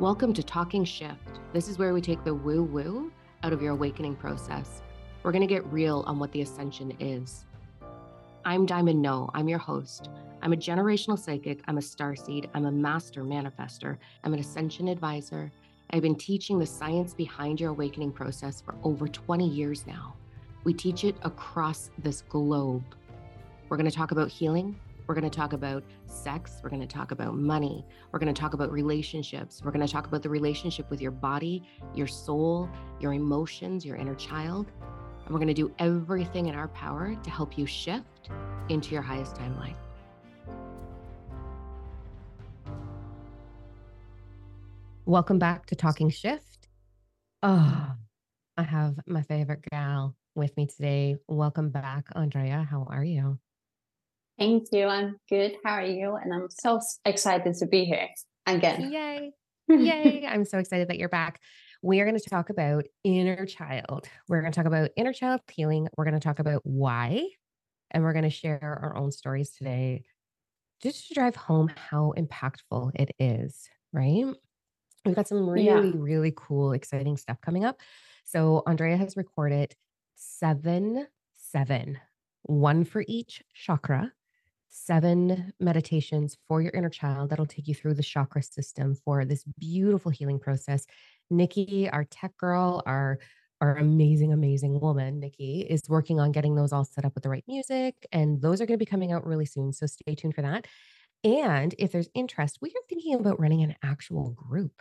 Welcome to Talking Shift. This is where we take the woo woo out of your awakening process. We're going to get real on what the ascension is. I'm Diamond No. I'm your host. I'm a generational psychic. I'm a star seed. I'm a master manifester. I'm an ascension advisor. I've been teaching the science behind your awakening process for over 20 years now. We teach it across this globe. We're going to talk about healing, we're going to talk about sex. We're going to talk about money. We're going to talk about relationships. We're going to talk about the relationship with your body, your soul, your emotions, your inner child. And we're going to do everything in our power to help you shift into your highest timeline. Welcome back to Talking Shift. Oh, I have my favorite gal with me today. Welcome back, Andrea. How are you? Thank you. I'm good. How are you? And I'm so excited to be here again. Yay. Yay. I'm so excited that you're back. We are going to talk about inner child. We're going to talk about inner child healing. We're going to talk about why, and we're going to share our own stories today just to drive home how impactful it is, right? We've got some really, yeah. really cool, exciting stuff coming up. So, Andrea has recorded seven, seven, one for each chakra seven meditations for your inner child that'll take you through the chakra system for this beautiful healing process. Nikki, our tech girl, our our amazing, amazing woman, Nikki, is working on getting those all set up with the right music. And those are going to be coming out really soon. So stay tuned for that. And if there's interest, we are thinking about running an actual group,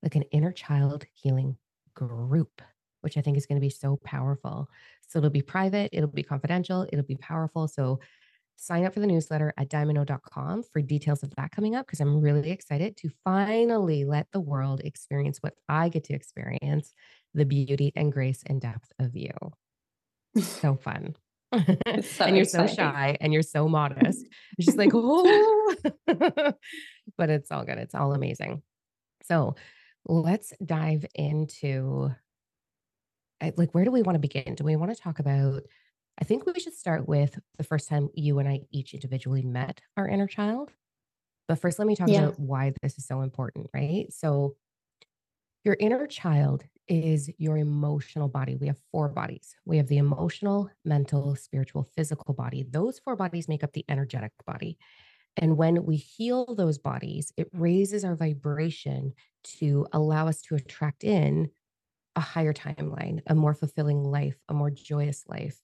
like an inner child healing group, which I think is going to be so powerful. So it'll be private, it'll be confidential, it'll be powerful. So sign up for the newsletter at diamondno.com for details of that coming up because I'm really excited to finally let the world experience what I get to experience the beauty and grace and depth of you. So fun. So and you're exciting. so shy and you're so modest. It's just like, oh, but it's all good. It's all amazing. So let's dive into eh, like, where do we want to begin? Do we want to talk about I think we should start with the first time you and I each individually met our inner child. But first, let me talk yeah. about why this is so important, right? So, your inner child is your emotional body. We have four bodies we have the emotional, mental, spiritual, physical body. Those four bodies make up the energetic body. And when we heal those bodies, it raises our vibration to allow us to attract in a higher timeline, a more fulfilling life, a more joyous life.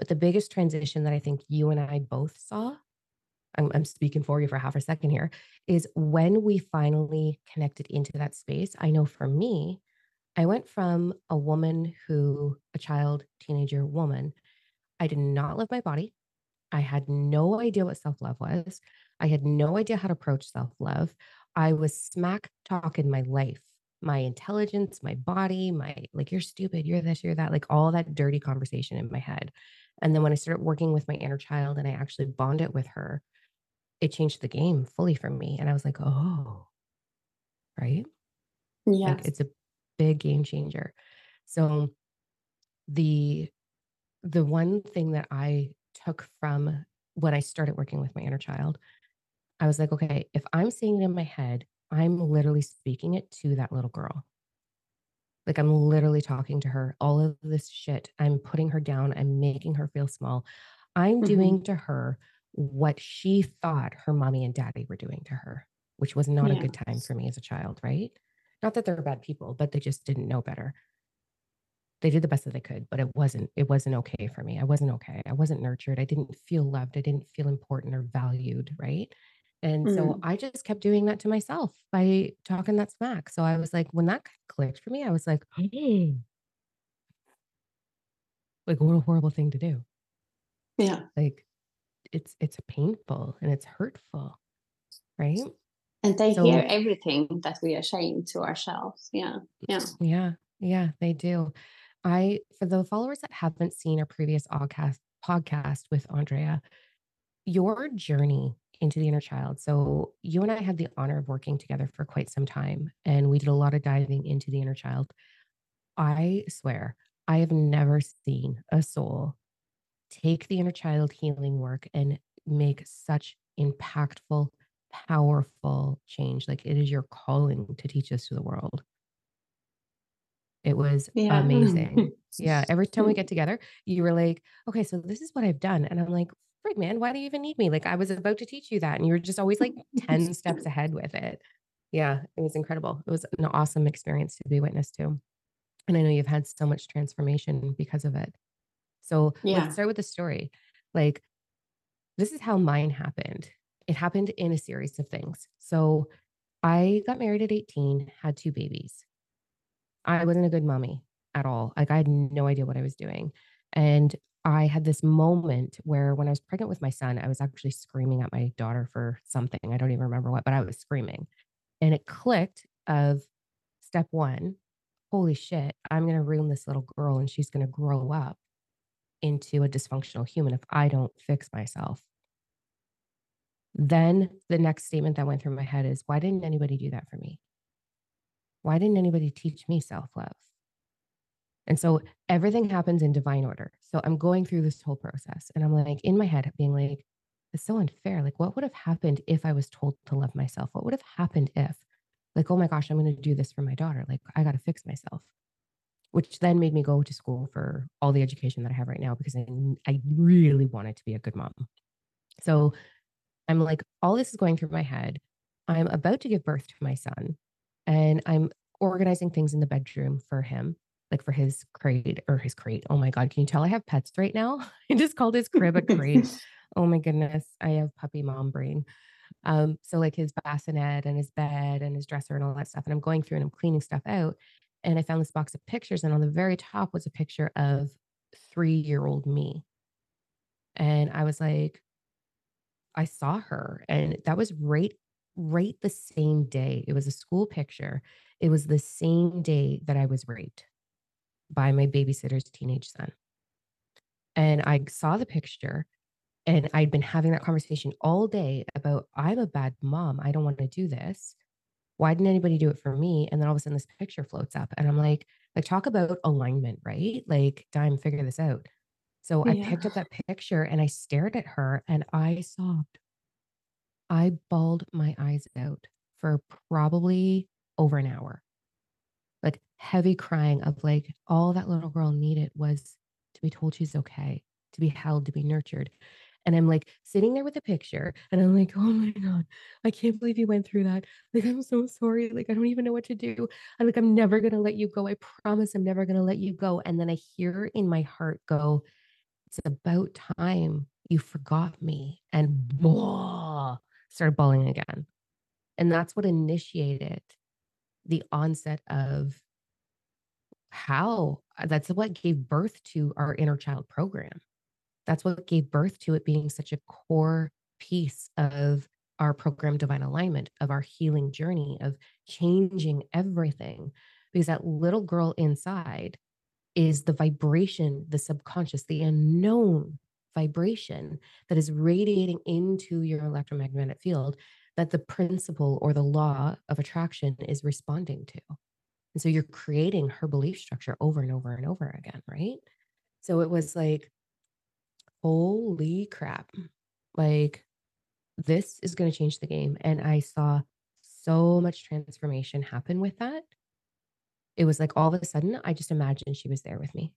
But the biggest transition that I think you and I both saw, I'm, I'm, speaking for you for half a second here, is when we finally connected into that space. I know for me, I went from a woman who, a child, teenager woman, I did not love my body. I had no idea what self love was. I had no idea how to approach self love. I was smack talking my life, my intelligence, my body, my like, you're stupid, you're this, you're that, like all that dirty conversation in my head. And then when I started working with my inner child and I actually bonded with her, it changed the game fully for me. And I was like, oh, right? Yeah. Like it's a big game changer. So the the one thing that I took from when I started working with my inner child, I was like, okay, if I'm seeing it in my head, I'm literally speaking it to that little girl. Like I'm literally talking to her all of this shit. I'm putting her down. I'm making her feel small. I'm mm-hmm. doing to her what she thought her mommy and daddy were doing to her, which was not yeah. a good time for me as a child, right? Not that they're bad people, but they just didn't know better. They did the best that they could, but it wasn't it wasn't okay for me. I wasn't okay. I wasn't nurtured. I didn't feel loved. I didn't feel important or valued, right? And mm. so I just kept doing that to myself by talking that smack. So I was like, when that clicked for me, I was like, hey, like what a horrible thing to do. Yeah. Like it's it's painful and it's hurtful. Right. And they so, hear everything that we are saying to ourselves. Yeah. Yeah. Yeah. Yeah, they do. I for the followers that haven't seen our previous podcast podcast with Andrea, your journey into the inner child. So, you and I had the honor of working together for quite some time, and we did a lot of diving into the inner child. I swear, I have never seen a soul take the inner child healing work and make such impactful powerful change. Like it is your calling to teach this to the world. It was yeah. amazing. yeah. Every time we mm. get together, you were like, okay, so this is what I've done. And I'm like, frig, man, why do you even need me? Like I was about to teach you that. And you were just always like 10 steps ahead with it. Yeah. It was incredible. It was an awesome experience to be witness to. And I know you've had so much transformation because of it. So yeah. let's start with the story. Like, this is how mine happened. It happened in a series of things. So I got married at 18, had two babies. I wasn't a good mommy at all. Like I had no idea what I was doing. And I had this moment where when I was pregnant with my son, I was actually screaming at my daughter for something. I don't even remember what, but I was screaming. And it clicked of step 1, holy shit, I'm going to ruin this little girl and she's going to grow up into a dysfunctional human if I don't fix myself. Then the next statement that went through my head is why didn't anybody do that for me? why didn't anybody teach me self love? And so everything happens in divine order. So I'm going through this whole process and I'm like in my head being like, it's so unfair. Like, what would have happened if I was told to love myself? What would have happened if, like, oh my gosh, I'm going to do this for my daughter? Like, I got to fix myself. Which then made me go to school for all the education that I have right now because I, I really wanted to be a good mom. So I'm like, all this is going through my head. I'm about to give birth to my son and I'm organizing things in the bedroom for him, like for his crate or his crate. Oh my God, can you tell I have pets right now? I just called his crib a crate. oh my goodness, I have puppy mom brain. Um, so like his bassinet and his bed and his dresser and all that stuff. And I'm going through and I'm cleaning stuff out. And I found this box of pictures, and on the very top was a picture of three year old me. And I was like, I saw her, and that was right right the same day. It was a school picture. It was the same day that I was raped by my babysitter's teenage son. And I saw the picture and I'd been having that conversation all day about I'm a bad mom. I don't want to do this. Why didn't anybody do it for me? And then all of a sudden this picture floats up and I'm like, like talk about alignment, right? Like, Dime, figure this out. So yeah. I picked up that picture and I stared at her and I sobbed. I bawled my eyes out for probably over an hour. Heavy crying of like all that little girl needed was to be told she's okay, to be held, to be nurtured. And I'm like sitting there with a picture and I'm like, oh my God, I can't believe you went through that. Like, I'm so sorry. Like, I don't even know what to do. I'm like, I'm never going to let you go. I promise I'm never going to let you go. And then I hear in my heart go, it's about time you forgot me. And mm-hmm. blah, started bawling again. And that's what initiated the onset of how uh, that's what gave birth to our inner child program. That's what gave birth to it being such a core piece of our program, Divine Alignment, of our healing journey, of changing everything. Because that little girl inside is the vibration, the subconscious, the unknown vibration that is radiating into your electromagnetic field that the principle or the law of attraction is responding to. And so you're creating her belief structure over and over and over again, right? So it was like, holy crap. Like, this is going to change the game. And I saw so much transformation happen with that. It was like all of a sudden, I just imagined she was there with me.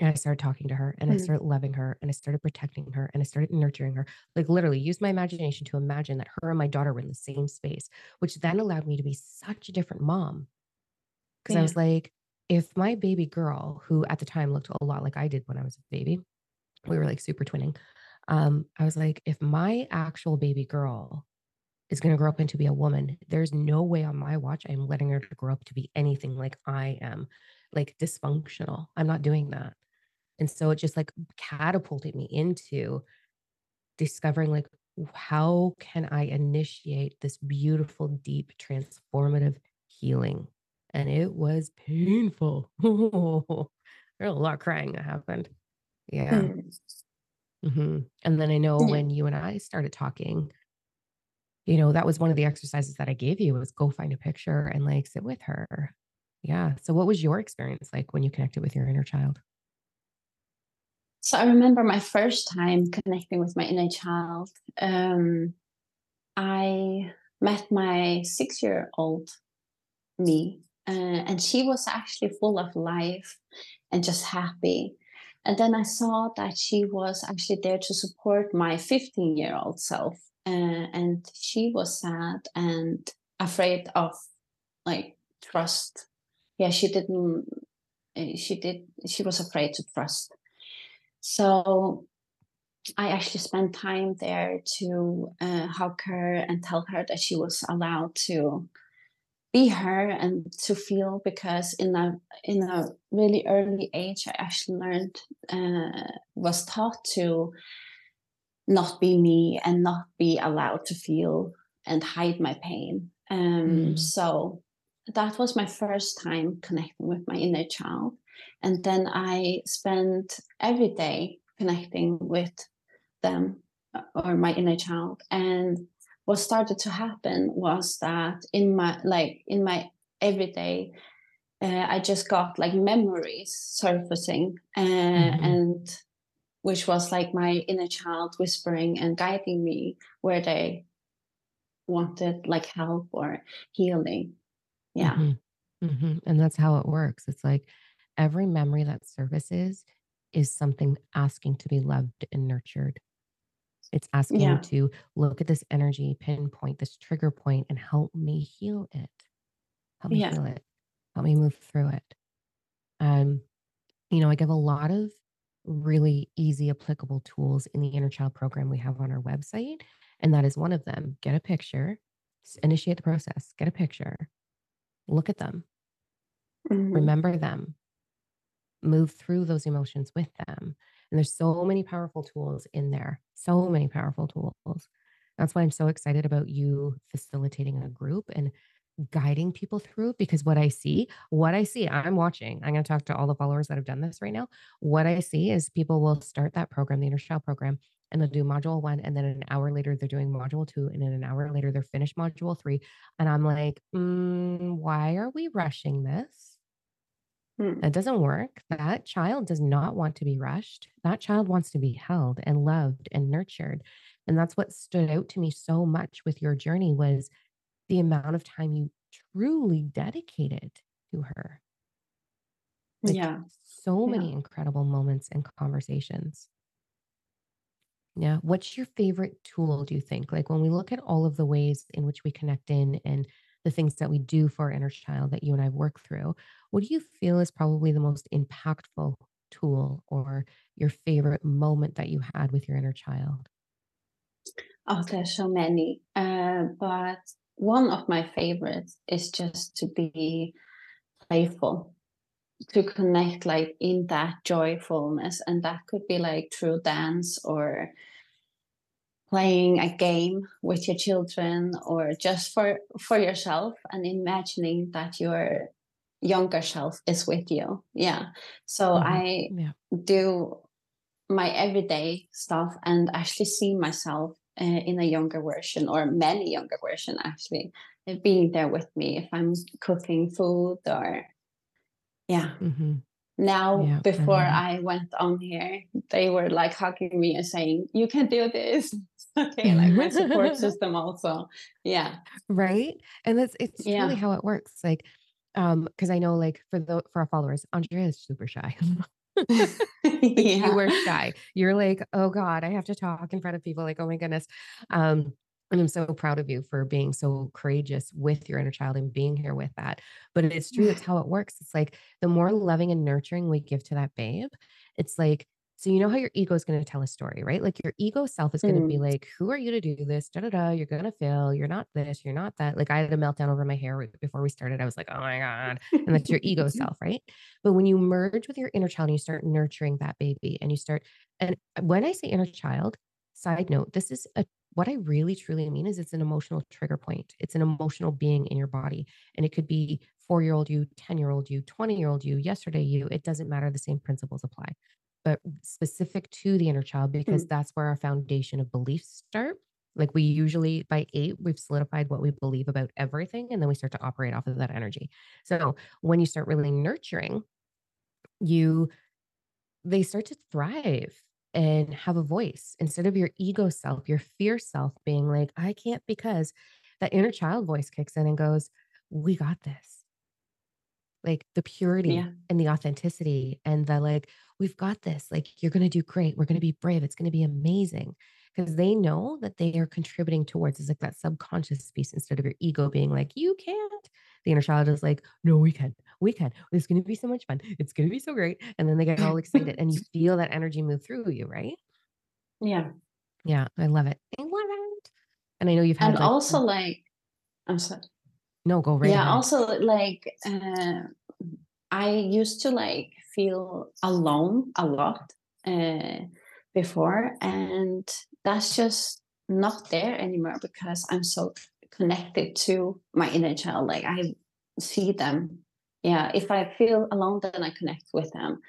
And I started talking to her and mm-hmm. I started loving her and I started protecting her and I started nurturing her. Like literally use my imagination to imagine that her and my daughter were in the same space, which then allowed me to be such a different mom. Cause yeah. I was like, if my baby girl, who at the time looked a lot like I did when I was a baby, we were like super twinning. Um, I was like, if my actual baby girl is going to grow up into be a woman, there's no way on my watch I'm letting her to grow up to be anything like I am, like dysfunctional. I'm not doing that. And so it just like catapulted me into discovering like how can I initiate this beautiful, deep, transformative healing? And it was painful. There's a lot of crying that happened. Yeah. Mm. Mm-hmm. And then I know when you and I started talking, you know, that was one of the exercises that I gave you was go find a picture and like sit with her. Yeah. So what was your experience like when you connected with your inner child? So I remember my first time connecting with my inner child. Um, I met my six year old me, uh, and she was actually full of life and just happy. And then I saw that she was actually there to support my 15 year old self. Uh, and she was sad and afraid of like trust. Yeah, she didn't, eh, she did, she was afraid to trust. So I actually spent time there to uh, hug her and tell her that she was allowed to be her and to feel because in a in a really early age I actually learned uh, was taught to not be me and not be allowed to feel and hide my pain. Um, mm. So that was my first time connecting with my inner child, and then I spent every day connecting with them uh, or my inner child and what started to happen was that in my like in my everyday uh, i just got like memories surfacing uh, mm-hmm. and which was like my inner child whispering and guiding me where they wanted like help or healing yeah mm-hmm. Mm-hmm. and that's how it works it's like every memory that surfaces is something asking to be loved and nurtured it's asking yeah. you to look at this energy, pinpoint this trigger point, and help me heal it. Help me yeah. heal it. Help me move through it. Um, you know, I give a lot of really easy, applicable tools in the inner child program we have on our website. And that is one of them. Get a picture, initiate the process, get a picture, look at them, mm-hmm. remember them, move through those emotions with them. And there's so many powerful tools in there, so many powerful tools. That's why I'm so excited about you facilitating a group and guiding people through because what I see, what I see, I'm watching. I'm going to talk to all the followers that have done this right now. What I see is people will start that program, the inner child program, and they'll do module one. And then an hour later, they're doing module two. And then an hour later, they're finished module three. And I'm like, mm, why are we rushing this? Mm. That doesn't work. That child does not want to be rushed. That child wants to be held and loved and nurtured. And that's what stood out to me so much with your journey was the amount of time you truly dedicated to her. Like yeah. So yeah. many incredible moments and conversations. Yeah. What's your favorite tool, do you think? Like when we look at all of the ways in which we connect in and the things that we do for our inner child that you and I work through, what do you feel is probably the most impactful tool or your favorite moment that you had with your inner child? Oh, there's so many. Uh, but one of my favorites is just to be playful, to connect like in that joyfulness. And that could be like through dance or playing a game with your children or just for for yourself and imagining that you're younger self is with you yeah so mm-hmm. i yeah. do my everyday stuff and actually see myself uh, in a younger version or many younger version actually being there with me if i'm cooking food or yeah mm-hmm. Now yeah, before I, I went on here they were like hugging me and saying you can do this okay like my support system also yeah right and it's it's yeah. really how it works like um, because I know like for the for our followers, Andrea is super shy. like yeah. You were shy. You're like, oh God, I have to talk in front of people. Like, oh my goodness. Um, and I'm so proud of you for being so courageous with your inner child and being here with that. But it's true, that's how it works. It's like the more loving and nurturing we give to that babe, it's like so you know how your ego is going to tell a story, right? Like your ego self is going to mm. be like, "Who are you to do this? Da da da. You're going to fail. You're not this. You're not that." Like I had a meltdown over my hair before we started. I was like, "Oh my god!" And that's your ego self, right? But when you merge with your inner child and you start nurturing that baby, and you start, and when I say inner child, side note, this is a what I really truly mean is it's an emotional trigger point. It's an emotional being in your body, and it could be four year old you, 10 year old you, 20 year old you, yesterday you. It doesn't matter. The same principles apply but specific to the inner child because mm. that's where our foundation of beliefs start. Like we usually by eight, we've solidified what we believe about everything, and then we start to operate off of that energy. So when you start really nurturing, you they start to thrive. And have a voice instead of your ego self, your fear self being like, I can't because that inner child voice kicks in and goes, We got this. Like the purity Yeah. and the authenticity and the like, we've got this. Like, you're going to do great. We're going to be brave. It's going to be amazing. Because they know that they are contributing towards it's like that subconscious piece instead of your ego being like, you can't. The inner child is like, no, we can. We can. It's going to be so much fun. It's going to be so great. And then they get all excited and you feel that energy move through you, right? yeah. Yeah, I love it. I love it. And I know you've had And like, also like I'm sorry. no, go right yeah, ahead. also like uh, I used to like feel alone a lot uh, before, and that's just not there anymore because I'm so connected to my inner child. Like I see them. Yeah, if I feel alone, then I connect with them.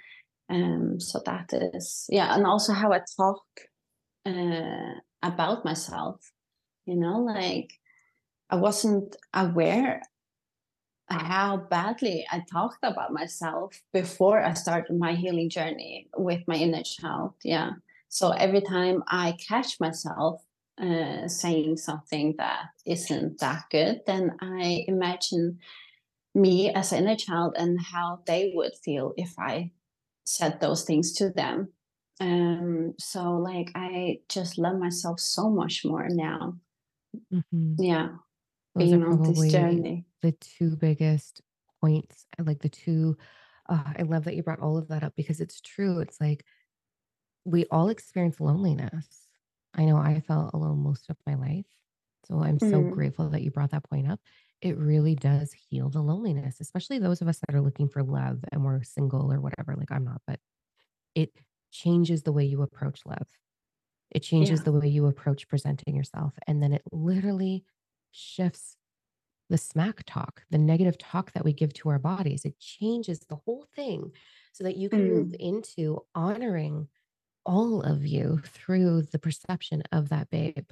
Um, so that is yeah, and also how I talk uh, about myself. You know, like I wasn't aware how badly I talked about myself before I started my healing journey with my inner child. Yeah. So every time I catch myself uh, saying something that isn't that good, then I imagine me as an inner child and how they would feel if I said those things to them. Um, so like I just love myself so much more now. Mhm. Yeah, Those being on this journey. the two biggest points. I like the two. Uh, I love that you brought all of that up because it's true. It's like we all experience loneliness. I know I felt alone most of my life. So I'm so Mm, grateful that you brought that point up. It really does heal the loneliness, especially those of us that are looking for love and we're single or whatever. Like I'm not, but it changes the way you approach love. It changes yeah. the way you approach presenting yourself. And then it literally shifts the smack talk, the negative talk that we give to our bodies. It changes the whole thing so that you can move Mm, into honoring all of you through the perception of that babe.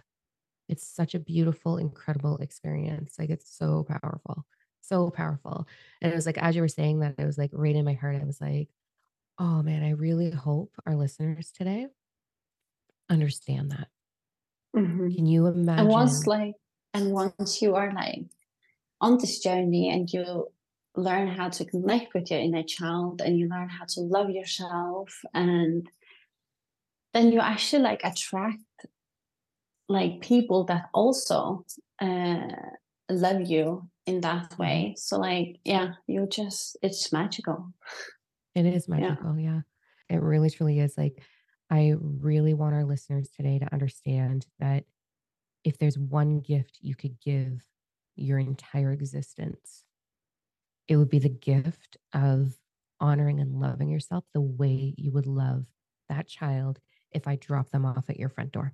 It's such a beautiful, incredible experience. Like it's so powerful, so powerful. And it was like, as you were saying that, it was like right in my heart. I was like, oh man, I really hope our listeners today understand that. mhm. Can you imagine? And once like and once you are like on this journey and you learn how to connect with your inner child and you learn how to love yourself and then you actually like attract like people that also uh love you in that Mhm. way. So like yeah, you just it's magical. It is Yeah. magical. Yeah. It really, truly is. Like, I really want our listeners today to understand that if there's one gift you could give your entire existence, it would be the gift of honoring and loving yourself the way you would love that child if I drop them off at your front door.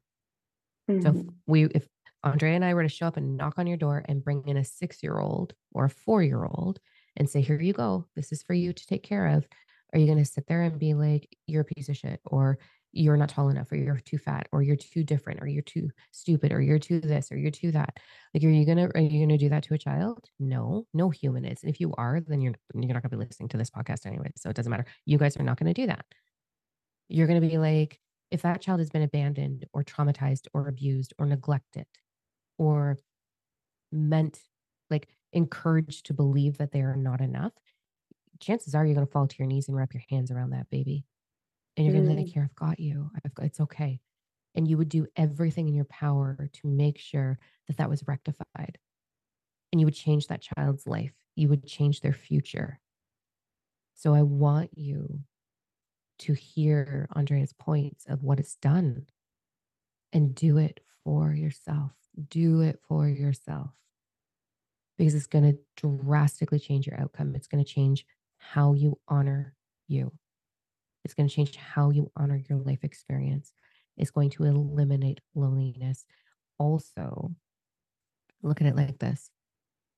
So if Mhm. we if Andre and I were to show up and knock on your door and bring in a 6-year-old or a 4-year-old and say, "Here you go. This is for you to take care of." Are you gonna sit there and be like, "You're a piece of shit," or "You're not tall enough," or "You're too fat," or "You're too different," or "You're too stupid," or "You're too this," or "You're too that"? Like, are you gonna are you gonna do that to a child? No, no human is. And if you are, then you're you're not gonna be listening to this podcast anyway, so it doesn't matter. You guys are not gonna do that. You're gonna be like, if that child has been abandoned or traumatized or abused or neglected or meant like encouraged to believe that they are not enough, chances are you're going to fall to your knees and wrap your hands around that baby. And you're going to be like, Mm, here, I've got you. I've got, it's okay. And you would do everything in your power to make sure that that was rectified. And you would change that child's life. You would change their future. So I want you to hear Andrea's points of what it's done and do it for yourself. Do it for yourself because it's going to drastically change your outcome. It's going to change how you honor you. It's going to change how you honor your life experience. It's going to eliminate loneliness. Also, look at it like this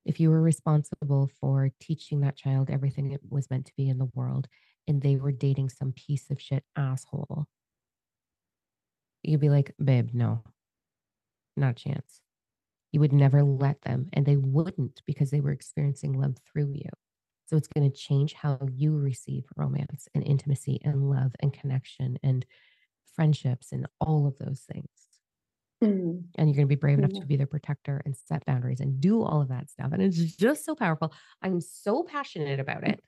if you were responsible for teaching that child everything it was meant to be in the world and they were dating some piece of shit asshole, you'd be like, babe, no, not a chance. You would never let them, and they wouldn't because they were experiencing love through you. So it's going to change how you receive romance and intimacy and love and connection and friendships and all of those things. Mm. And you're going to be brave enough Yeah. to be their protector and set boundaries and do all of that stuff. And it's just so powerful. I'm so passionate about it.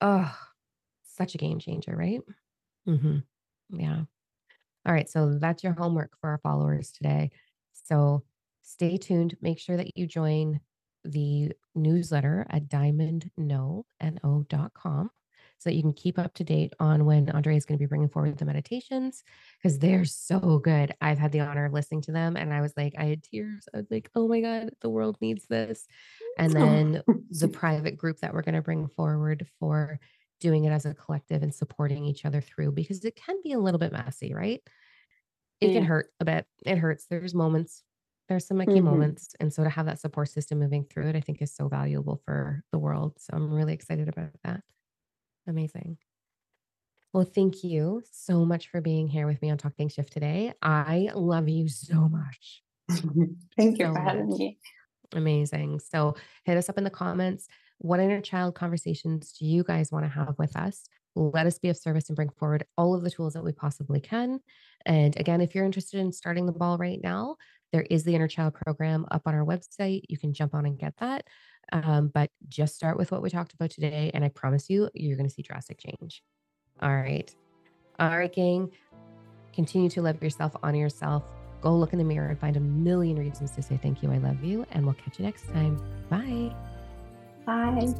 Oh, such a game changer, right? Mm-hmm. Yeah. All right. So that's your homework for our followers today. So stay tuned. Make sure that you join the newsletter at diamondno.com so that you can keep up to date on when Andre is going to be bringing forward the meditations because they're so good. I've had the honor of listening to them and I was like, I had tears. I was like, oh my God, the world needs this. And then the private group that we're going to bring forward for doing it as a collective and supporting each other through because it can be a little bit messy, right? It can hurt a bit. It hurts. There's moments, there's some icky Mhm. moments. And so to have that support system moving through it, I think is so valuable for the world. So I'm really excited about that. Amazing. Well, thank you so much for being here with me on Talking Shift today. I love you so much. Thank you So for having much. me. Amazing. So hit us up in the comments. What inner child conversations do you guys want to have with us? Let us be of service and bring forward all of the tools that we possibly can. And again, if you're interested in starting the ball right now, there is the inner child program up on our website. You can jump on and get that. Um, but just start with what we talked about today. And I promise you, you're going to see drastic change. All right. All right, gang. Continue to love yourself, honor yourself. Go look in the mirror and find a million reasons to say thank you, I love you, and we'll catch you next time. Bye. Bye.